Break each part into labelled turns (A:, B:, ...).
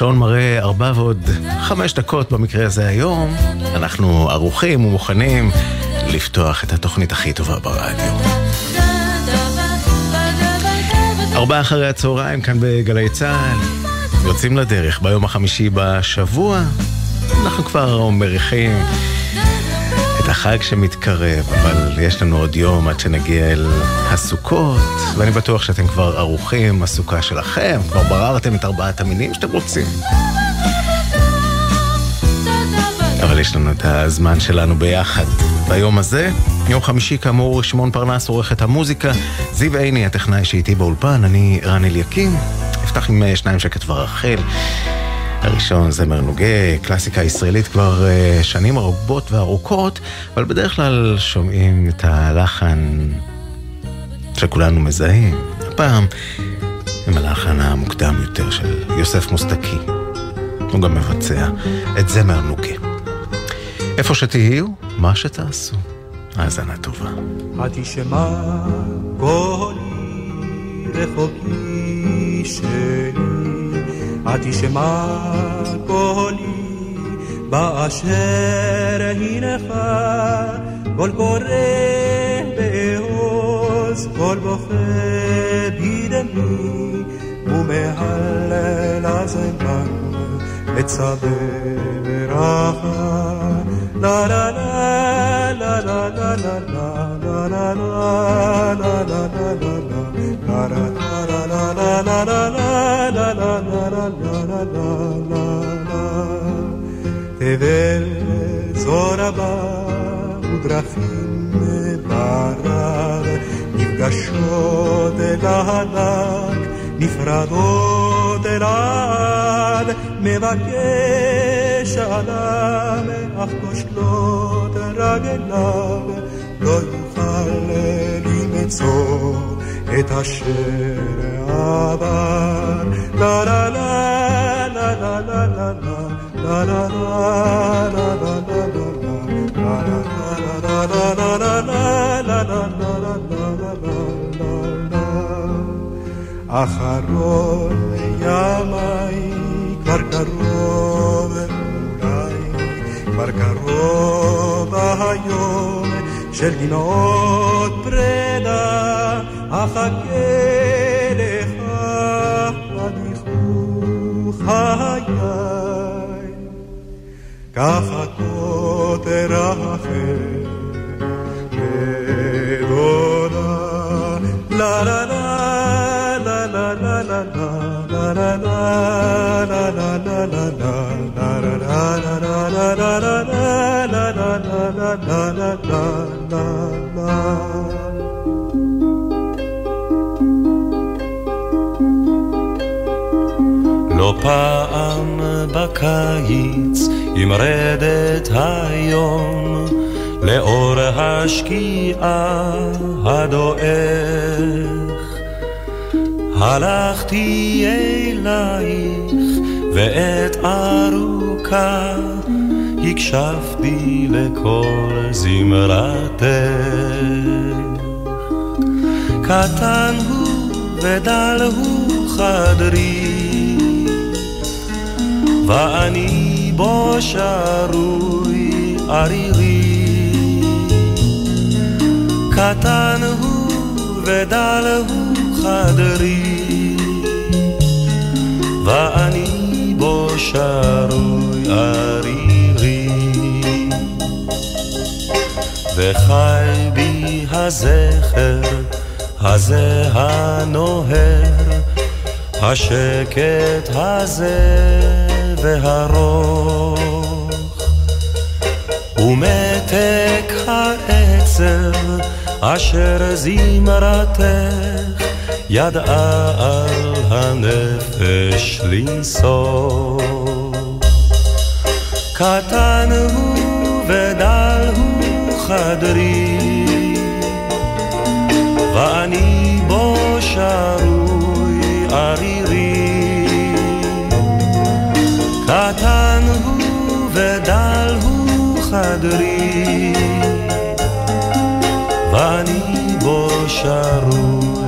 A: כשהשעון מראה ארבע ועוד חמש דקות במקרה הזה היום, אנחנו ערוכים ומוכנים לפתוח את התוכנית הכי טובה ברדיו. ארבע אחרי הצהריים כאן בגלי צה"ל, יוצאים לדרך ביום החמישי בשבוע, אנחנו כבר מריחים החג שמתקרב, אבל יש לנו עוד יום עד שנגיע אל הסוכות, ואני בטוח שאתם כבר ערוכים, הסוכה שלכם, כבר בררתם את ארבעת המינים שאתם רוצים. אבל יש לנו את הזמן שלנו ביחד. ביום הזה, יום חמישי כאמור, שמעון פרנס עורך את המוזיקה, זיו עיני הטכנאי שאיתי באולפן, אני רן אליקים. אפתח עם אה, שניים שכתבה רחל. הראשון זמר נוגה, קלאסיקה ישראלית כבר uh, שנים רבות וארוכות, אבל בדרך כלל שומעים את הלחן שכולנו מזהים. הפעם עם הלחן המוקדם יותר של יוסף מוסטקי. הוא גם מבצע את זמר נוגה. איפה שתהיו, מה שתעשו. האזנה טובה.
B: התשמע קולי רחוקי שלי התשמע קולי באשר הנך קול קורא בעוז קול בוכה בדמי ומהלל הזמן מצווה ברכה לה לה לה לה לה לה לה לה לה לה לה לה לה לה לה la la la la la la la תבל זורה בה ודרכים בהרר נפגשות אל ההדק נפרדות אל העד מבקש האדם אך כושלות רגליו לא יוכל למצוא את אשר עבר. לה לה לה לה לה לה לה לה לה לה לה אחרון ימיי כבר קרוב אולי כבר קרוב היום של דמעות פרידה אחכה לך עד יכלו חיי. ככה קוטר אחר בדודה לה לה לה לה לה לה לה לה לה לה לה לה לה
C: לא פעם בקיץ עם רדת היום לאור השקיעה הדועך הלכתי אלייך ועת ארוכה הקשבתי לכל זמרתך. קטן הוא ודל הוא חדרי, ואני בו שרוי ערירי. קטן הוא ודל הוא חדרי, ואני בו שרוי ערירי. וחי בי הזכר הזה הנוהר, השקט הזה והרוך, ומתק העצב אשר זמרתך ידעה על הנפש לנסוך. קטן הוא ודל הוא חדרי, ואני בו שרוי ערירי. קטן הוא ודל הוא חדרי, ואני בו שרוי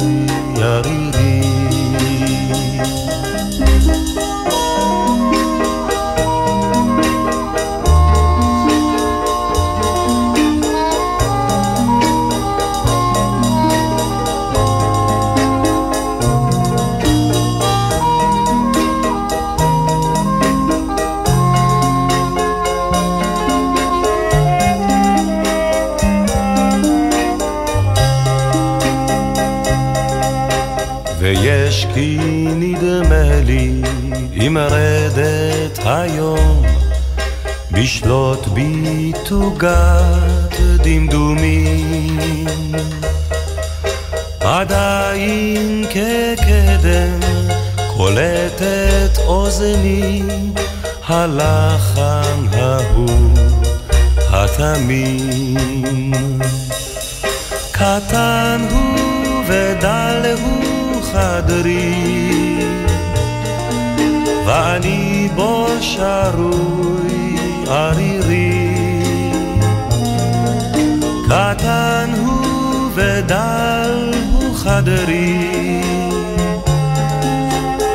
C: אם ארדת היום. בשלוט בי תוגת דמדומים. עדיין כקדם קולטת אוזני הלחן ההוא התמים. קטן הוא ודל הוא חדרי ואני בו שרוי ערירי. קטן הוא ודל הוא חדרי.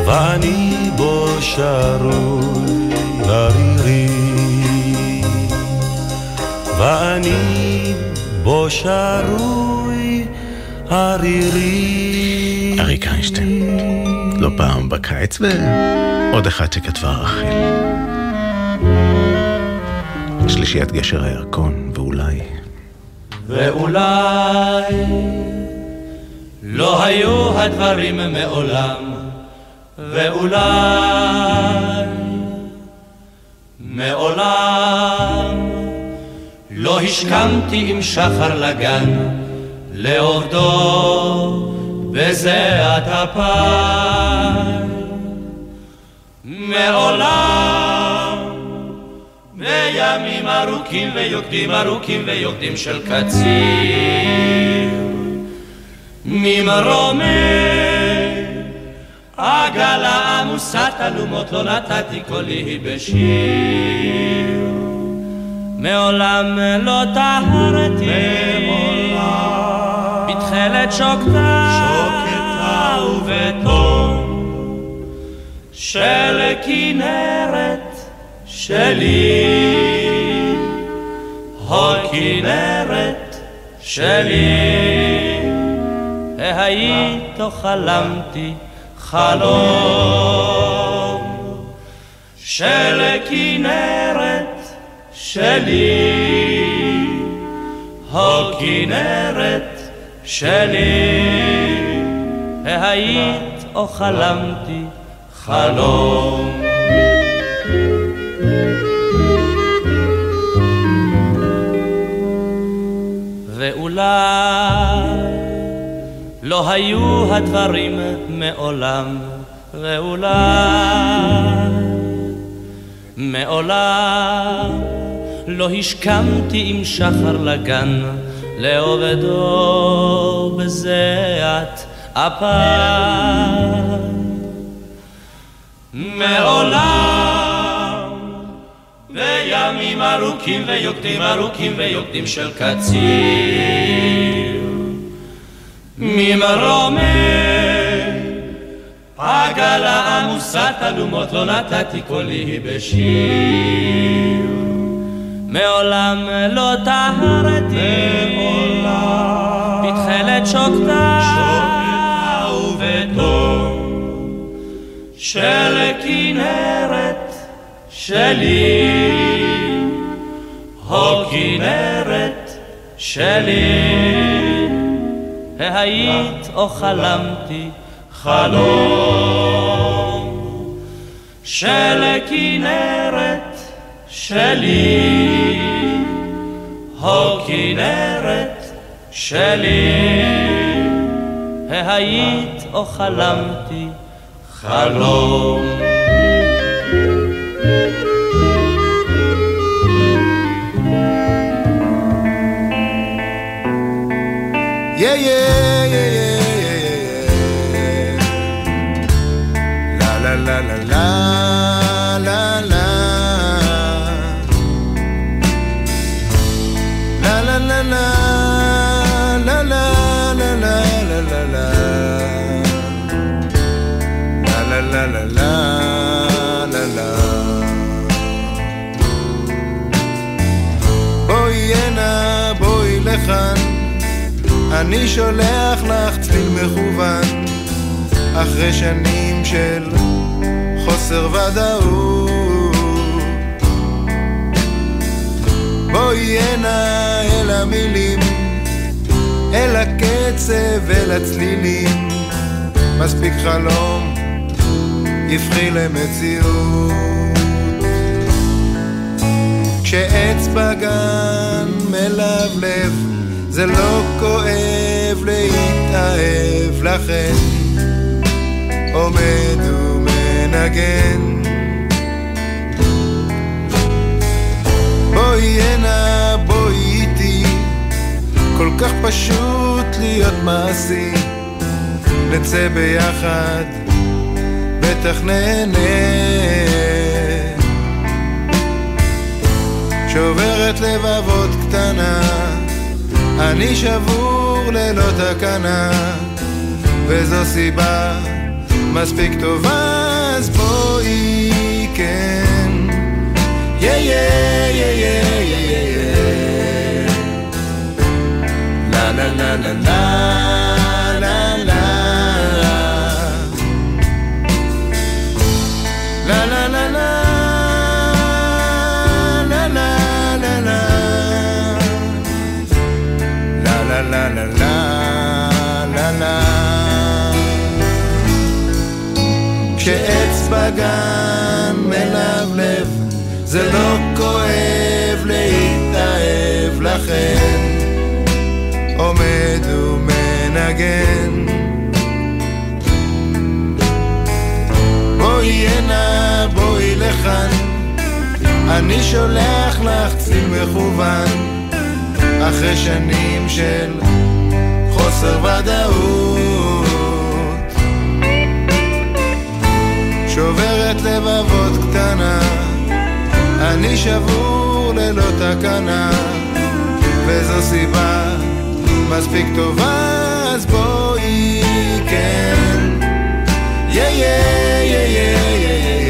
C: ואני בו שרוי ערירי. ואני בו שרוי ערירי
A: לא פעם בקיץ ועוד אחד שכתבה רחל. שלישיית גשר הירקון, ואולי...
D: ואולי לא היו הדברים מעולם, ואולי מעולם לא השכמתי עם שחר לגן לעובדו בזיעת אפיים. מעולם בימים ארוכים ויוקדים ארוכים ויוקדים של קציר. ממרומי עגלה עמוסת אלומות לא נתתי קולי בשיר. מעולם לא טהרתי בתכלת שוקתה ובתום של כנרת שלי. הכנרת שלי. היית חלמתי חלום. של כנרת שלי, הכנרת שלי, היית או חלמתי חלום. ואולי לא היו הדברים מעולם, ואולי מעולם לא השכמתי עם שחר לגן לעובדו בזיעת אפיים. מעולם בימים ארוכים ויוקדים ארוכים ויוקדים של קציר ממרומי עגלה עמוסת אלומות לא נתתי קולי בשיר מעולם לא טהרתי. בתכלת שוקתה ובתום של כנרת שלי. הכנרת שלי. היית או חלמתי? חלום. של כנרת שלי, הכנרת שלי, היית או חלמתי חלום.
B: אני שולח לך צליל מכוון אחרי שנים של חוסר ודאות. בואי הנה אל המילים, אל הקצב, אל הצלילים,
E: מספיק חלום, הפכי למציאות. כשעץ בגן מלבלב, זה לא כואב להתאהב לכן, עומד ומנגן. בואי הנה, בואי איתי, כל כך פשוט להיות מעשי. נצא ביחד, בטח נהנה. שוברת לבבות קטנה, אני שבור ללא תקנה, וזו סיבה מספיק טובה, אז בואי כן. יא יא יא יא יא יא לה לה לה לה לה כשעץ בגן מלבלב זה לא כואב להתאהב לכן. עומד ומנגן. בואי הנה, בואי לכאן, אני שולח לך ציל מכוון, אחרי שנים של חוסר ודאות. שוברת לבבות קטנה, אני שבור ללא תקנה, וזו סיבה מספיק טובה, אז בואי כן. Yeah, yeah, yeah, yeah, yeah.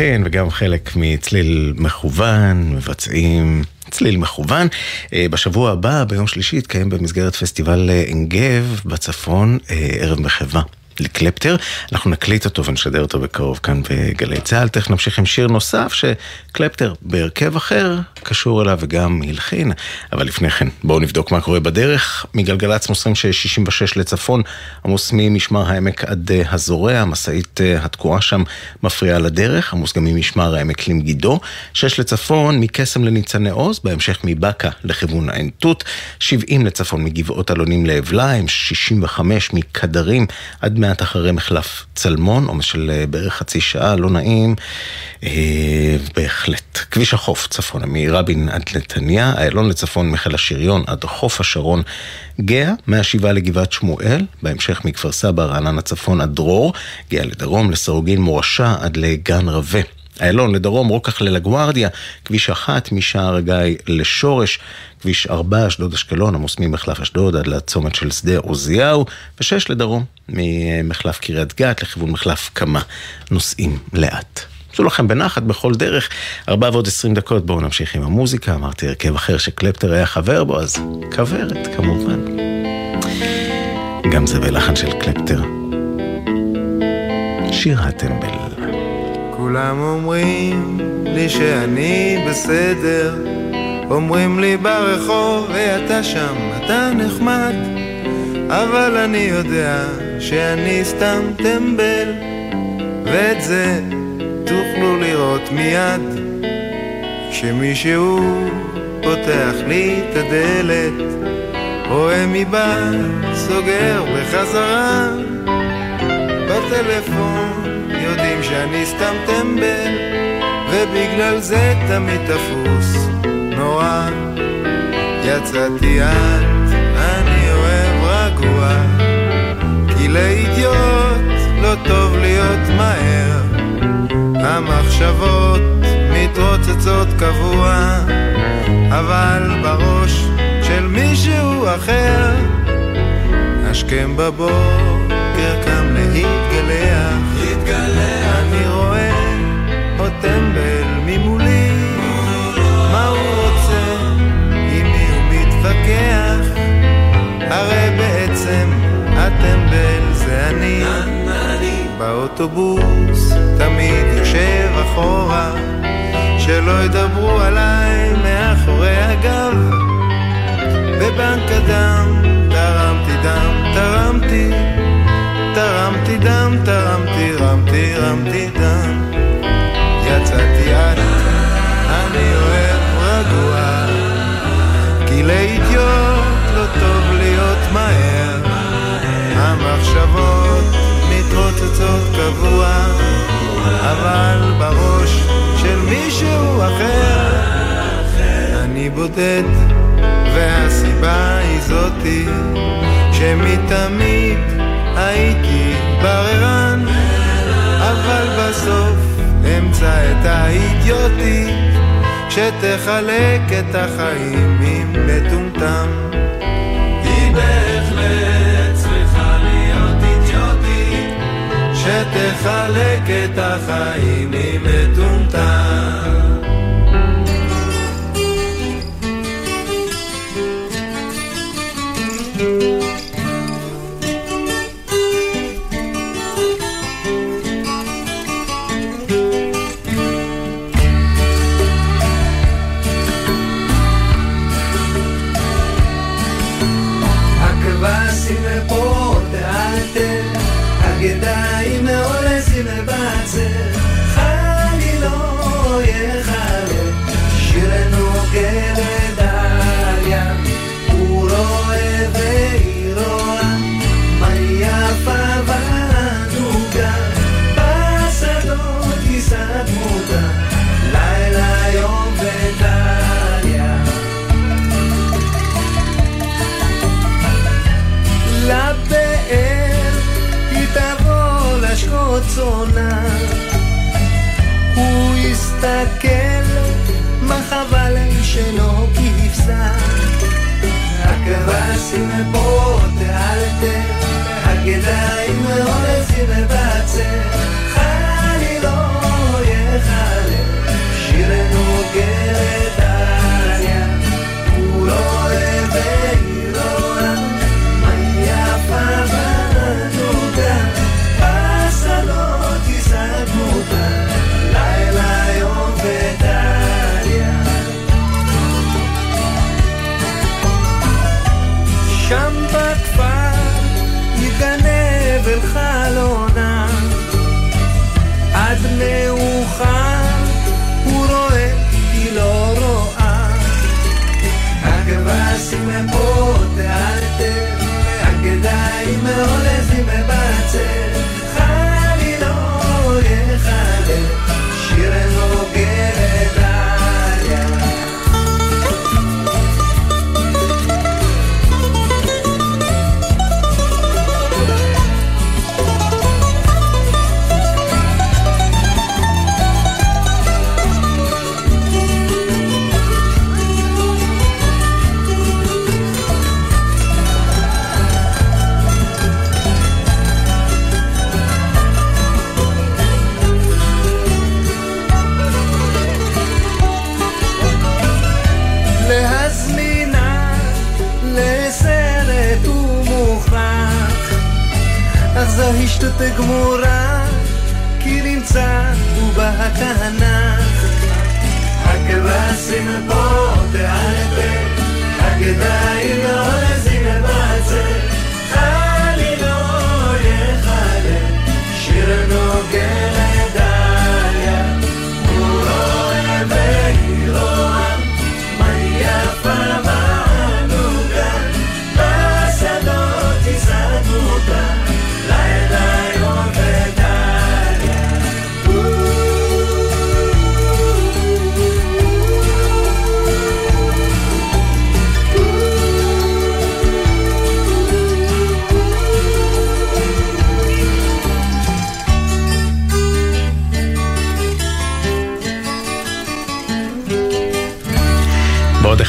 A: כתב, הלחין, וגם חלק מצליל מכוון, מבצעים צליל מכוון. אה, בשבוע הבא, ביום שלישי, יתקיים במסגרת פסטיבל אה, עין גב בצפון, אה, ערב מחווה. לקלפטר, אנחנו נקליט אותו ונשדר אותו בקרוב כאן בגלי צה"ל. תכף נמשיך עם שיר נוסף שקלפטר בהרכב אחר קשור אליו וגם הלחין. אבל לפני כן, בואו נבדוק מה קורה בדרך. מגלגלצ מוסרים ש-66 לצפון, עמוס ממשמר העמק עד אה, הזורע, המשאית אה, התקועה שם מפריעה לדרך, עמוס גם ממשמר העמק למגידו. 6 לצפון, מקסם לניצני עוז, בהמשך מבאקה לכיוון עין תות. 70 לצפון מגבעות אלונים לאבליים, 65 מקדרים עד מעט אחרי מחלף צלמון, עומס של אה, בערך חצי שעה, לא נעים. אה, בהחלט. כביש החוף צפונה, מרבין עד נתניה, איילון לצפון מחיל השריון עד חוף השרון גאה, מהשבעה לגבעת שמואל, בהמשך מכפר סבא, רעננה צפון עד דרור, גאה לדרום, לסרוגין מורשה עד לגן רבה. איילון לדרום, רוקח ללגוארדיה, כביש אחת משער הגיא לשורש, כביש ארבע, אשדוד אשקלון, עמוס ממחלף אשדוד עד לצומת של שדה עוזיהו, ושש לדרום, ממחלף קריית גת לכיוון מחלף קמה, נוסעים לאט. עשו לכם בנחת בכל דרך, ארבע ועוד עשרים דקות, בואו נמשיך עם המוזיקה, אמרתי הרכב אחר שקלפטר היה חבר בו, אז כוורת כמובן. גם זה בלחן של קלפטר. שיר הטמבל.
E: כולם אומרים לי שאני בסדר, אומרים לי ברחוב, היי אתה שם, אתה נחמד, אבל אני יודע שאני סתם טמבל, ואת זה תוכלו לראות מיד, כשמישהו פותח לי את הדלת, רואה מבעד, סוגר בחזרה, בטלפון יודעים שאני סתם טמבל, ובגלל זה תמיד תפוס נורא. יצאתי את, אני אוהב רגוע, כי לאידיוט לא טוב להיות מהר. המחשבות מתרוצצות קבוע, אבל בראש של מישהו אחר, השכם בבוקר קם להתגלח, אני רואה עוד טמבל ממולי, מתווכח, הרי בעצם הטמבל זה אני, באוטובוס תמיד יושב אחורה, שלא ידברו עליי מאחורי הגב. בבנק הדם תרמתי דם, תרמתי, תרמתי דם, תרמתי, רמתי, רמתי דם. יצאתי את, אני אוהב רגוע, כי לאידיוט לא טוב להיות מהר. המחשבות מתרוצצות קבוע, אבל בראש של מישהו אחר אני בודד, והסיבה היא זאתי שמתמיד הייתי בררן, אבל בסוף אמצא את האידיוטית שתחלק את החיים עם מטומטם. היא בהחלט צריכה להיות אידיוטית שתחלק את החיים עם מטומטם.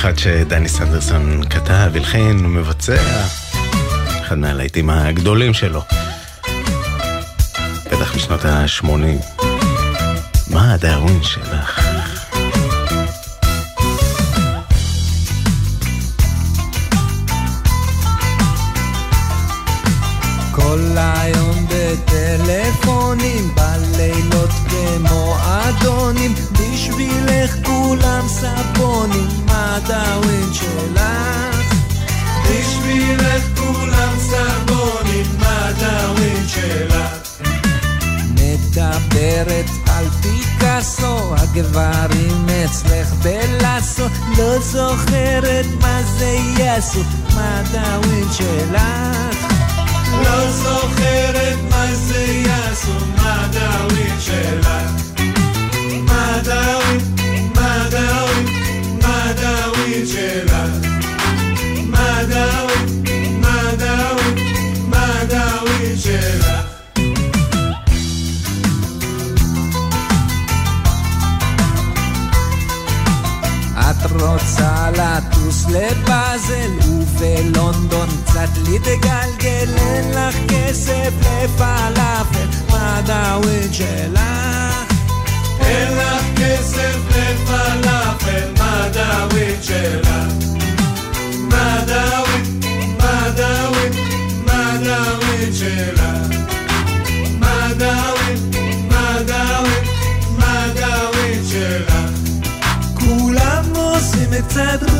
A: אחד שדני סנדרסון כתב, הלחין ומבצע. אחד מהלהיטים הגדולים שלו. בטח בשנות ה-80. מה הדאווין שלך?
E: כל היום בטלפונים, בלילות כמו אדונים, בשבילך כולם סבונים, מה דאווין שלך? בשבילך כולם סבונים, מה דאווין שלך? מדברת על פיקאסו, הגברים אצלך בלאסו, לא זוכרת מה זה יעשו, מה דאווין שלך? לא זוכרת מה זה יעשו, מה דאווין שלך? שלך? מה דאווין, מה דאווין, מה דאווין שלך? את רוצה לטוס לבאזל ובלונדון קצת להתגלגל אין לך כסף לפלאפל מה דאווין שלך? אין לך כסף לפלאפל מה דאווין שלך? מה דאווין? מה דאווין? מה דאווין שלך? מה דאווין? מה דאווין? מה דאווין שלך? כולם עושים קצת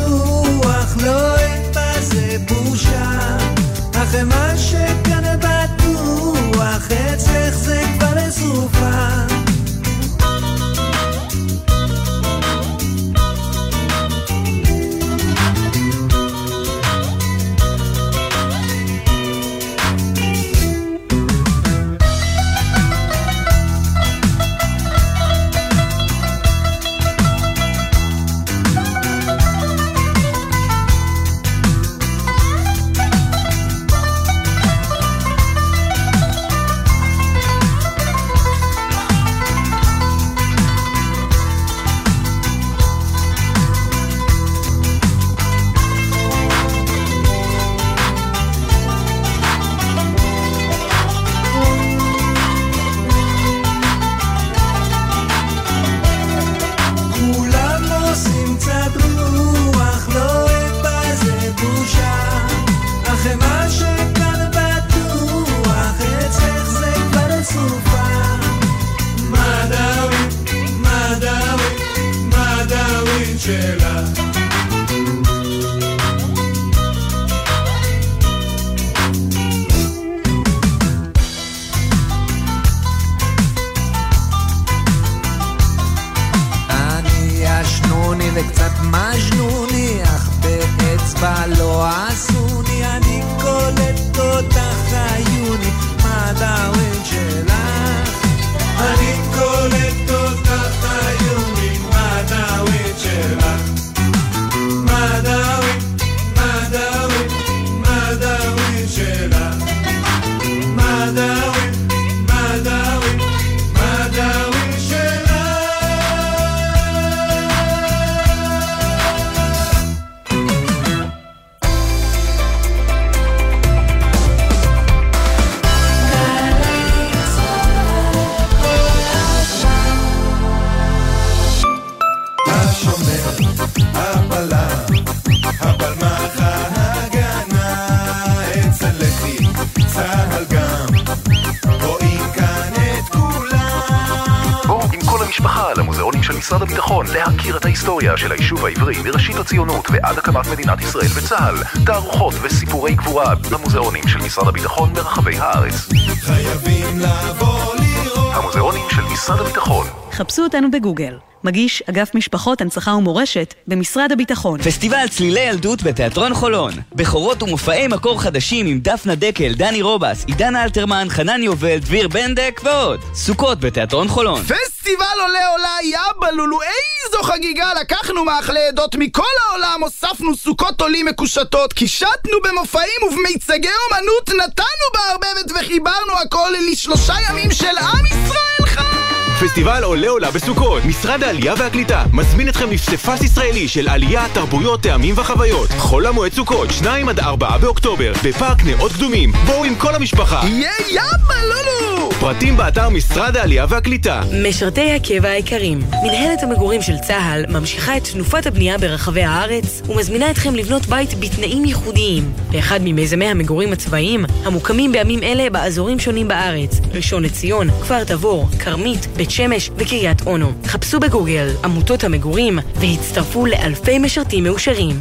F: העברי מראשית הציונות ועד הקמת מדינת ישראל וצה"ל, תערוכות וסיפורי גבורה במוזיאונים של משרד הביטחון ברחבי הארץ.
G: חייבים לבוא לראות.
F: המוזיאונים של משרד הביטחון
H: חפשו אותנו בגוגל. מגיש אגף משפחות, הנצחה ומורשת במשרד הביטחון.
I: פסטיבל צלילי ילדות בתיאטרון חולון. בכורות ומופעי מקור חדשים עם דפנה דקל, דני רובס, עידן אלתרמן, חנן יובל, דביר בנדק ועוד. סוכות בתיאטרון חולון.
J: פסטיבל עולה עולה יא בלולו, איזו חגיגה! לקחנו מאכלי עדות מכל העולם, הוספנו סוכות עולים מקושטות, קישטנו במופעים ובמיצגי אומנות, נתנו בערבבת וחיברנו הכל לשלושה ימים של עם ישראל חי!
K: פסטיבל עולה עולה בסוכות. משרד העלייה והקליטה מזמין אתכם לפסיפס ישראלי של עלייה, תרבויות, טעמים וחוויות. חול המועד סוכות, 2 עד 4 באוקטובר, בפארק נאות קדומים. בואו עם כל המשפחה.
J: יהיה יאבה לולו!
K: פרטים באתר משרד העלייה והקליטה.
L: משרתי הקבע היקרים, מנהלת המגורים של צה"ל ממשיכה את תנופת הבנייה ברחבי הארץ ומזמינה אתכם לבנות בית בתנאים ייחודיים באחד ממיזמי המגורים הצבאיים המוקמים בימים אלה באזורים שונים בארץ ראשון לציון, כפר תבור, כרמית, בית שמש וקריית אונו. חפשו בגוגל עמותות המגורים והצטרפו לאלפי משרתים מאושרים.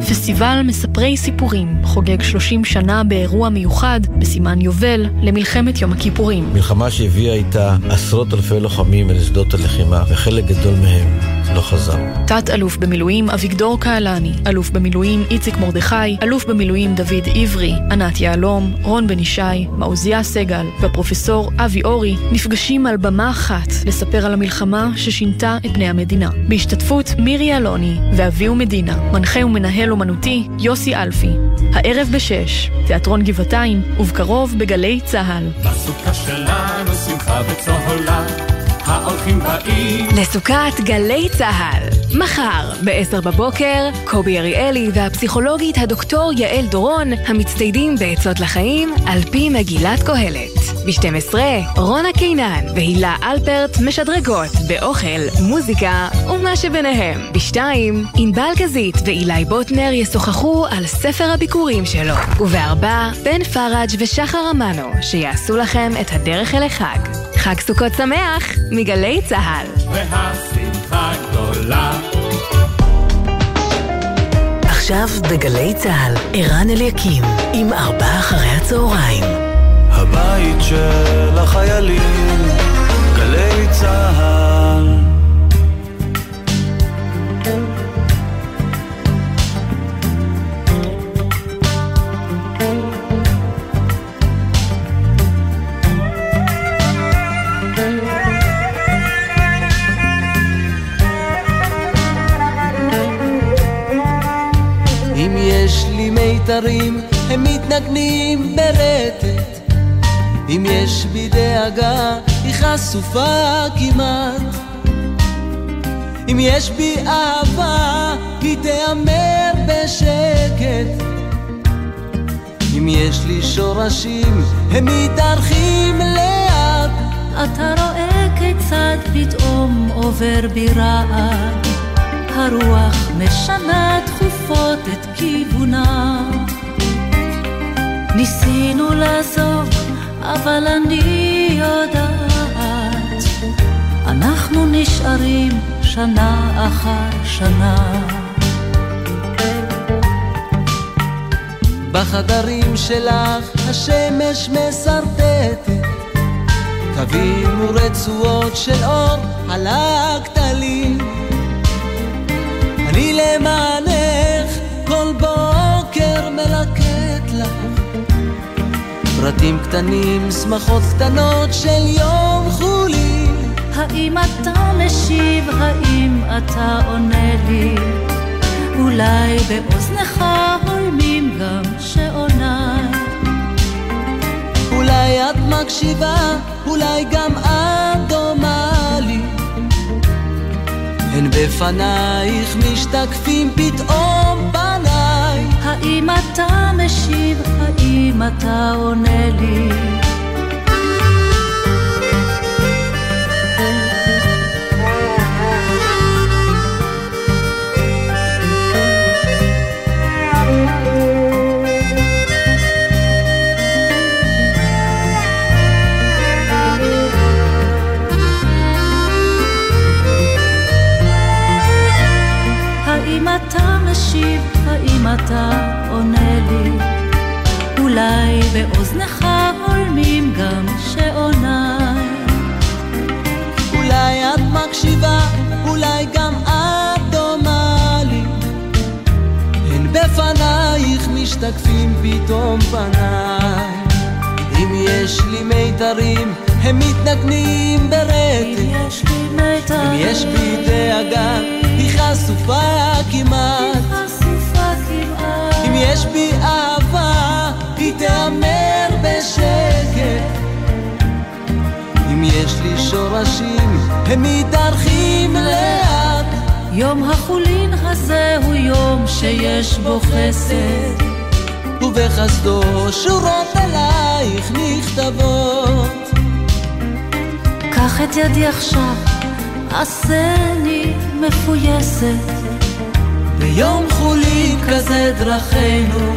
M: פסטיבל מספרי סיפורים חוגג 30 שנה באירוע מיוחד בסימן יובל למלחמת יום הכיפורים.
N: מלחמה שהביאה איתה עשרות אלפי לוחמים אל שדות הלחימה, וחלק גדול מהם לא חזר.
M: תת-אלוף במילואים אביגדור קהלני, אלוף במילואים איציק מרדכי, אלוף במילואים דוד עברי, ענת יהלום, רון בן ישי, מעוזיה סגל והפרופסור אבי אורי נפגשים על במה אחת לספר על המלחמה ששינתה את בני המדינה. בהשתתפות מירי אלוני ואביהו מדינה, מנחה ומנהל אומנותי יוסי אלפי. הערב בשש, תיאטרון גבעתיים, ובקרוב בגלי צה"ל.
O: בסוכה שלנו שמחה וצהולה ההולכים באים.
P: לסוכת גלי צה"ל. מחר, ב-10 בבוקר, קובי אריאלי והפסיכולוגית הדוקטור יעל דורון, המצטיידים בעצות לחיים על פי מגילת קהלת. ב-12, רונה קינן והילה אלפרט משדרגות באוכל, מוזיקה ומה שביניהם. ב-2, ענבל גזית ואילי בוטנר ישוחחו על ספר הביקורים שלו. וב-4, בן פראג' ושחר אמנו, שיעשו לכם את הדרך אל החג. חג סוכות שמח מגלי צה"ל.
O: והשמחה גדולה.
Q: עכשיו בגלי צה"ל, ערן אליקים, עם ארבעה אחרי הצהריים.
C: הבית של החיילים, גלי צה"ל.
R: מיתרים, הם מתנגנים ברטט. אם יש בי דאגה, היא חשופה כמעט. אם יש בי אהבה, היא תיאמר בשקט. אם יש לי שורשים, הם מתארחים לאט.
S: אתה רואה כיצד פתאום עובר בי רעד, הרוח משנה תכופות את כיוונה. ניסינו לעזוב, אבל אני יודעת, אנחנו נשארים שנה אחר שנה.
R: בחדרים שלך השמש מסרטטת קווים ורצועות של אור על הכתלים אני למענך כל בוקר מלקט לך פרטים קטנים, שמחות קטנות של יום חולי
S: האם אתה משיב, האם אתה עונה לי? אולי באוזנך הולמים גם שעוניי.
R: אולי את מקשיבה, אולי גם את הן בפנייך משתקפים פתאום פניי
S: האם אתה משיב, האם אתה עונה לי? משיב, האם אתה עונה לי? אולי באוזנך הולמים גם שעוניי.
R: אולי את מקשיבה, אולי גם את דומה לי. הן בפנייך משתקפים פתאום פניי. אם יש לי מיתרים, הם מתנגנים ברטט.
S: אם יש לי מיתרים,
R: אם יש בי דאגה, היא חשופה השמשים הם מתארחים לאט.
S: יום החולין הזה הוא יום שיש בו חסד.
R: ובחסדו שורות עלייך נכתבות.
S: קח את ידי עכשיו, עשני מפויסת.
R: ביום חולי כזה דרכינו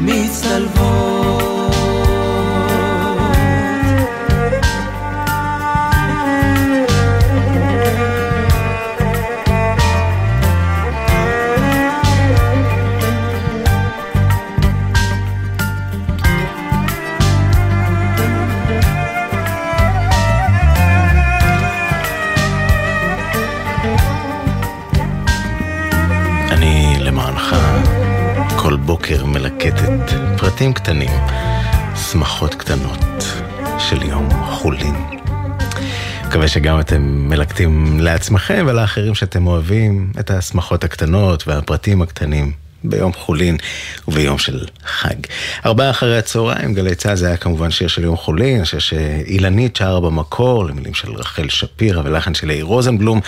R: מצטלבות.
A: בוקר מלקטת פרטים קטנים, שמחות קטנות של יום חולין. מקווה שגם אתם מלקטים לעצמכם ולאחרים שאתם אוהבים את השמחות הקטנות והפרטים הקטנים ביום חולין וביום של חג. ארבעה אחרי הצהריים, גלי צה"ל זה היה כמובן שיר של יום חולין, שיר שאילנית שרה במקור, למילים של רחל שפירא ולחן של יאיר רוזנבלום,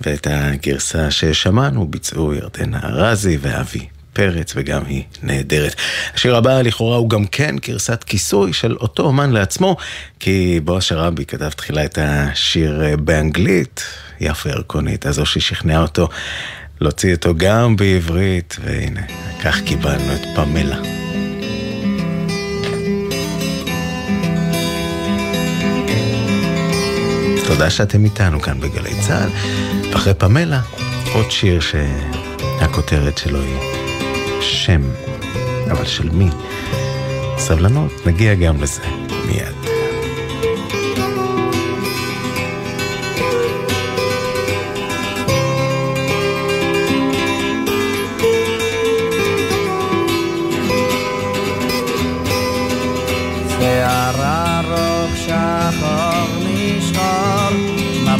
A: ואת הגרסה ששמענו ביצעו ירדנה ארזי ואבי פרץ, וגם היא נהדרת. השיר הבא לכאורה הוא גם כן גרסת כיסוי של אותו אומן לעצמו, כי בועז שרבי כתב תחילה את השיר אה, באנגלית, יפה ירקונית, הזו ששכנעה אותו להוציא אותו גם בעברית, והנה, כך קיבלנו את פמלה. תודה שאתם איתנו כאן בגלי צה"ל, ואחרי פמלה, עוד שיר שהכותרת שלו היא שם, אבל של מי? סבלנות, נגיע גם לזה מיד.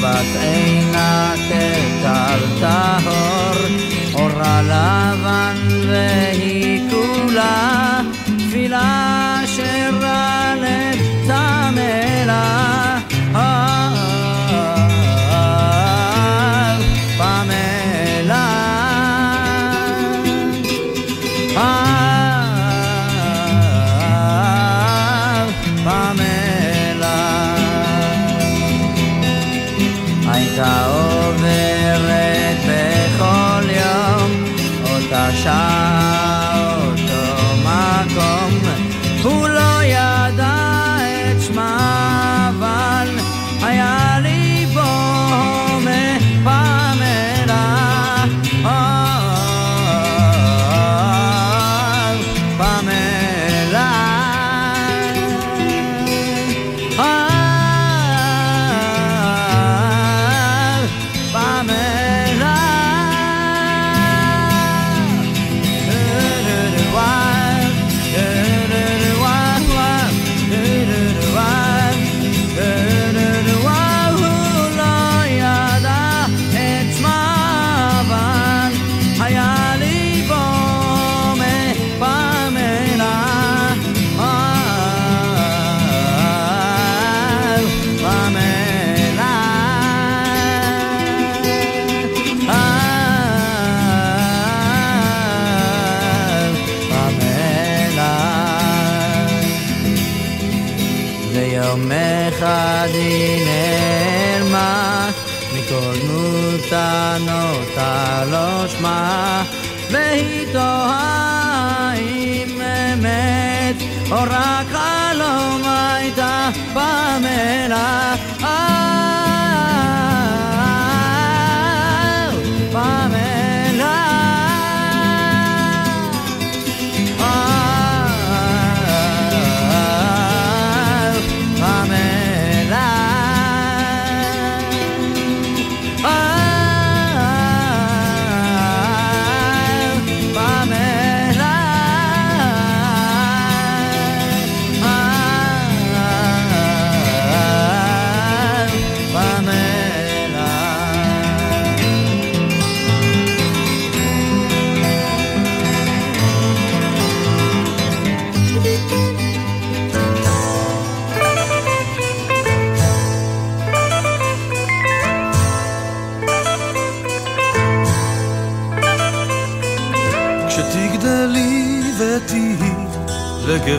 T: מבט עינה כטל טהור, אורה לבן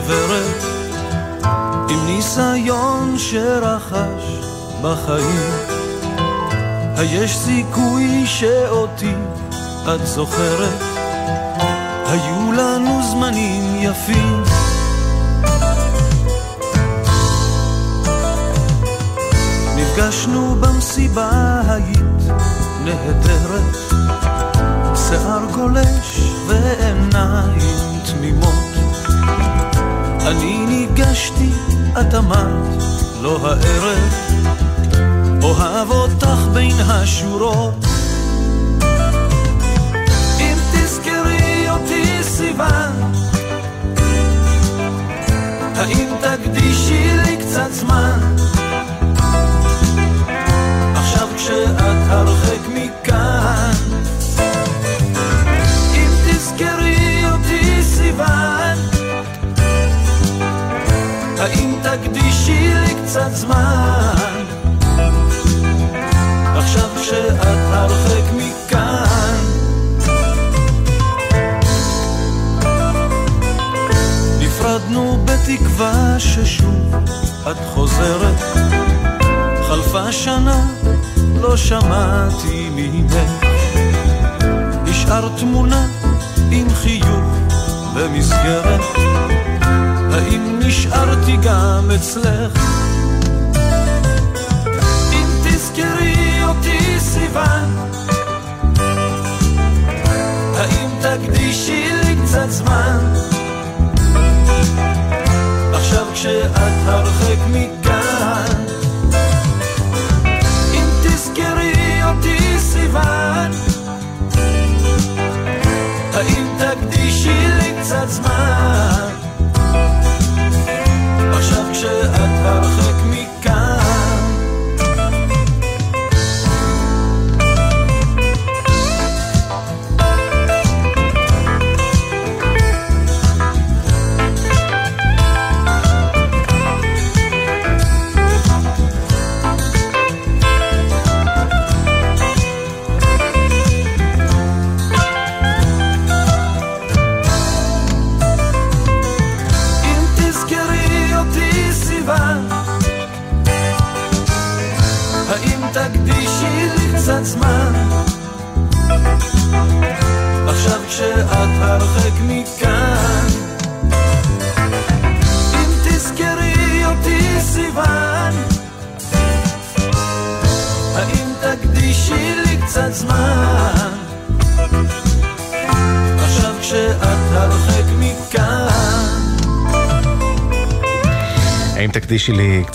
C: לגברת עם ניסיון שרכש בחיים. היש סיכוי שאותי את זוכרת. היו לנו זמנים יפים. נפגשנו במסיבה היית נהדרת. שיער גולש ועיניים תמימות אני ניגשתי, את אמרת, לא הערב אוהב אותך בין השורות. אם תזכרי אותי סיוון האם תקדישי לי קצת זמן? עכשיו כשאת הרחק מכאן קצת זמן. עכשיו כשאת הרחק מכאן. נפרדנו בתקווה ששוב את חוזרת. חלפה שנה, לא שמעתי ממך. נשאר תמונה עם חיוך במסגרת. האם נשארתי גם אצלך? סיוון האם תקדישי לי קצת זמן? עכשיו כשאת הרחק מכאן אם תזכרי אותי סיוון האם תקדישי לי קצת זמן? עכשיו כשאת הרחק מכאן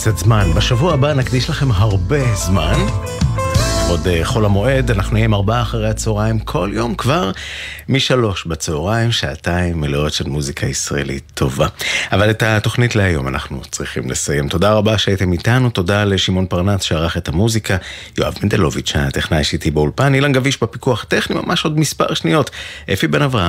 A: קצת זמן? בשבוע הבא נקדיש לכם הרבה זמן. עוד אה, חול המועד, אנחנו נהיה עם ארבעה אחרי הצהריים כל יום כבר משלוש בצהריים, שעתיים מלאות של מוזיקה ישראלית טובה. אבל את התוכנית להיום אנחנו צריכים לסיים. תודה רבה שהייתם איתנו, תודה לשמעון פרנץ שערך את המוזיקה, יואב מנדלוביץ' הטכנאי שאיתי באולפן, אילן גביש בפיקוח הטכני, ממש עוד מספר שניות, אפי בן אברהם